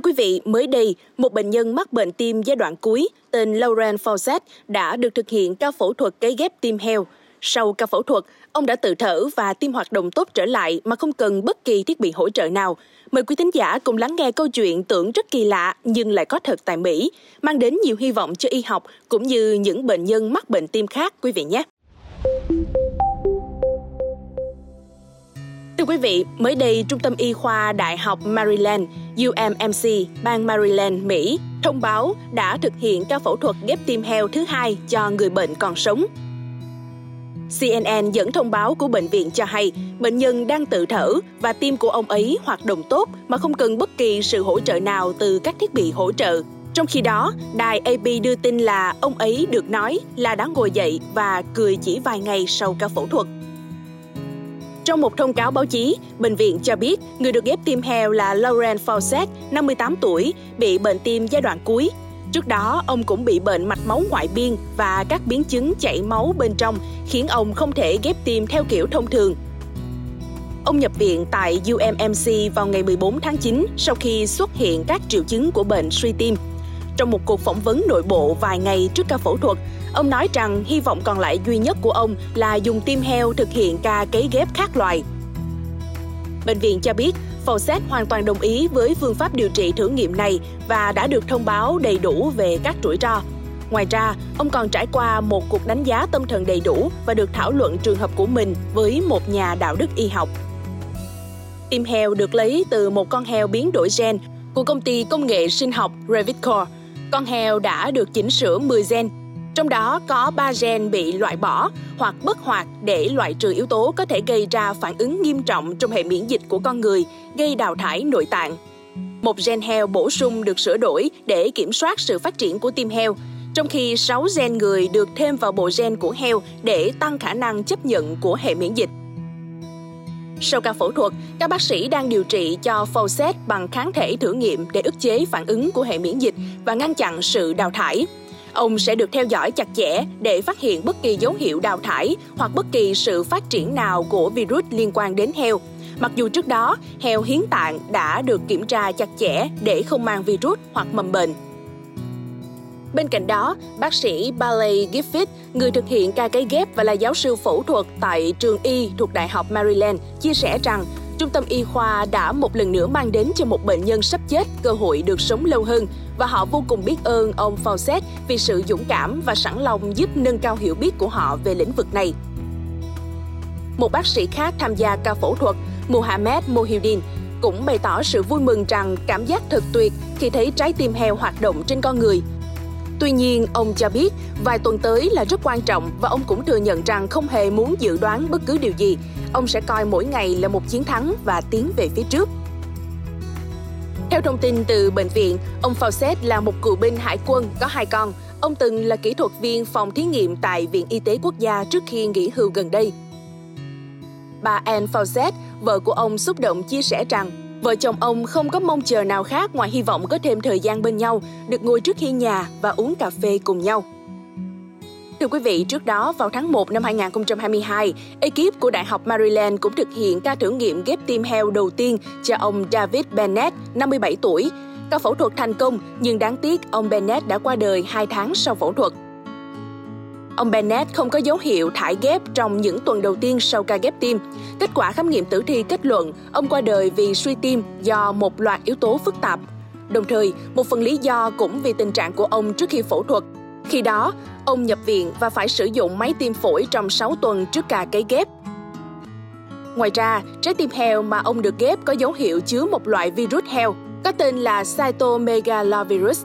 Thưa quý vị, mới đây, một bệnh nhân mắc bệnh tim giai đoạn cuối tên Lauren Fawcett đã được thực hiện ca phẫu thuật cấy ghép tim heo. Sau ca phẫu thuật, ông đã tự thở và tim hoạt động tốt trở lại mà không cần bất kỳ thiết bị hỗ trợ nào. Mời quý thính giả cùng lắng nghe câu chuyện tưởng rất kỳ lạ nhưng lại có thật tại Mỹ, mang đến nhiều hy vọng cho y học cũng như những bệnh nhân mắc bệnh tim khác quý vị nhé. Thưa quý vị, mới đây Trung tâm Y khoa Đại học Maryland, UMMC, bang Maryland, Mỹ, thông báo đã thực hiện ca phẫu thuật ghép tim heo thứ hai cho người bệnh còn sống. CNN dẫn thông báo của bệnh viện cho hay bệnh nhân đang tự thở và tim của ông ấy hoạt động tốt mà không cần bất kỳ sự hỗ trợ nào từ các thiết bị hỗ trợ. Trong khi đó, đài AP đưa tin là ông ấy được nói là đã ngồi dậy và cười chỉ vài ngày sau ca phẫu thuật. Trong một thông cáo báo chí, bệnh viện cho biết người được ghép tim heo là Lauren Fawcett, 58 tuổi, bị bệnh tim giai đoạn cuối. Trước đó, ông cũng bị bệnh mạch máu ngoại biên và các biến chứng chảy máu bên trong khiến ông không thể ghép tim theo kiểu thông thường. Ông nhập viện tại UMMC vào ngày 14 tháng 9 sau khi xuất hiện các triệu chứng của bệnh suy tim. Trong một cuộc phỏng vấn nội bộ vài ngày trước ca phẫu thuật, ông nói rằng hy vọng còn lại duy nhất của ông là dùng tim heo thực hiện ca cấy ghép khác loài. Bệnh viện cho biết Fawcett hoàn toàn đồng ý với phương pháp điều trị thử nghiệm này và đã được thông báo đầy đủ về các rủi ro. Ngoài ra, ông còn trải qua một cuộc đánh giá tâm thần đầy đủ và được thảo luận trường hợp của mình với một nhà đạo đức y học. Tim heo được lấy từ một con heo biến đổi gen của công ty công nghệ sinh học Revitcore – con heo đã được chỉnh sửa 10 gen, trong đó có 3 gen bị loại bỏ hoặc bất hoạt để loại trừ yếu tố có thể gây ra phản ứng nghiêm trọng trong hệ miễn dịch của con người, gây đào thải nội tạng. Một gen heo bổ sung được sửa đổi để kiểm soát sự phát triển của tim heo, trong khi 6 gen người được thêm vào bộ gen của heo để tăng khả năng chấp nhận của hệ miễn dịch. Sau ca phẫu thuật, các bác sĩ đang điều trị cho Fawcett bằng kháng thể thử nghiệm để ức chế phản ứng của hệ miễn dịch và ngăn chặn sự đào thải. Ông sẽ được theo dõi chặt chẽ để phát hiện bất kỳ dấu hiệu đào thải hoặc bất kỳ sự phát triển nào của virus liên quan đến heo. Mặc dù trước đó, heo hiến tạng đã được kiểm tra chặt chẽ để không mang virus hoặc mầm bệnh. Bên cạnh đó, bác sĩ Bailey Griffith, người thực hiện ca cấy ghép và là giáo sư phẫu thuật tại trường y thuộc Đại học Maryland, chia sẻ rằng Trung tâm y khoa đã một lần nữa mang đến cho một bệnh nhân sắp chết cơ hội được sống lâu hơn và họ vô cùng biết ơn ông Fawcett vì sự dũng cảm và sẵn lòng giúp nâng cao hiểu biết của họ về lĩnh vực này. Một bác sĩ khác tham gia ca phẫu thuật, Mohamed Mohidin, cũng bày tỏ sự vui mừng rằng cảm giác thật tuyệt khi thấy trái tim heo hoạt động trên con người Tuy nhiên, ông cho biết vài tuần tới là rất quan trọng và ông cũng thừa nhận rằng không hề muốn dự đoán bất cứ điều gì. Ông sẽ coi mỗi ngày là một chiến thắng và tiến về phía trước. Theo thông tin từ bệnh viện, ông Fawcett là một cựu binh hải quân có hai con. Ông từng là kỹ thuật viên phòng thí nghiệm tại Viện Y tế Quốc gia trước khi nghỉ hưu gần đây. Bà Anne Fawcett, vợ của ông xúc động chia sẻ rằng Vợ chồng ông không có mong chờ nào khác ngoài hy vọng có thêm thời gian bên nhau, được ngồi trước hiên nhà và uống cà phê cùng nhau. Thưa quý vị, trước đó vào tháng 1 năm 2022, ekip của Đại học Maryland cũng thực hiện ca thử nghiệm ghép tim heo đầu tiên cho ông David Bennett, 57 tuổi. Ca phẫu thuật thành công, nhưng đáng tiếc ông Bennett đã qua đời 2 tháng sau phẫu thuật. Ông Bennett không có dấu hiệu thải ghép trong những tuần đầu tiên sau ca ghép tim. Kết quả khám nghiệm tử thi kết luận ông qua đời vì suy tim do một loạt yếu tố phức tạp. Đồng thời, một phần lý do cũng vì tình trạng của ông trước khi phẫu thuật. Khi đó, ông nhập viện và phải sử dụng máy tim phổi trong 6 tuần trước ca cấy ghép. Ngoài ra, trái tim heo mà ông được ghép có dấu hiệu chứa một loại virus heo có tên là cytomegalovirus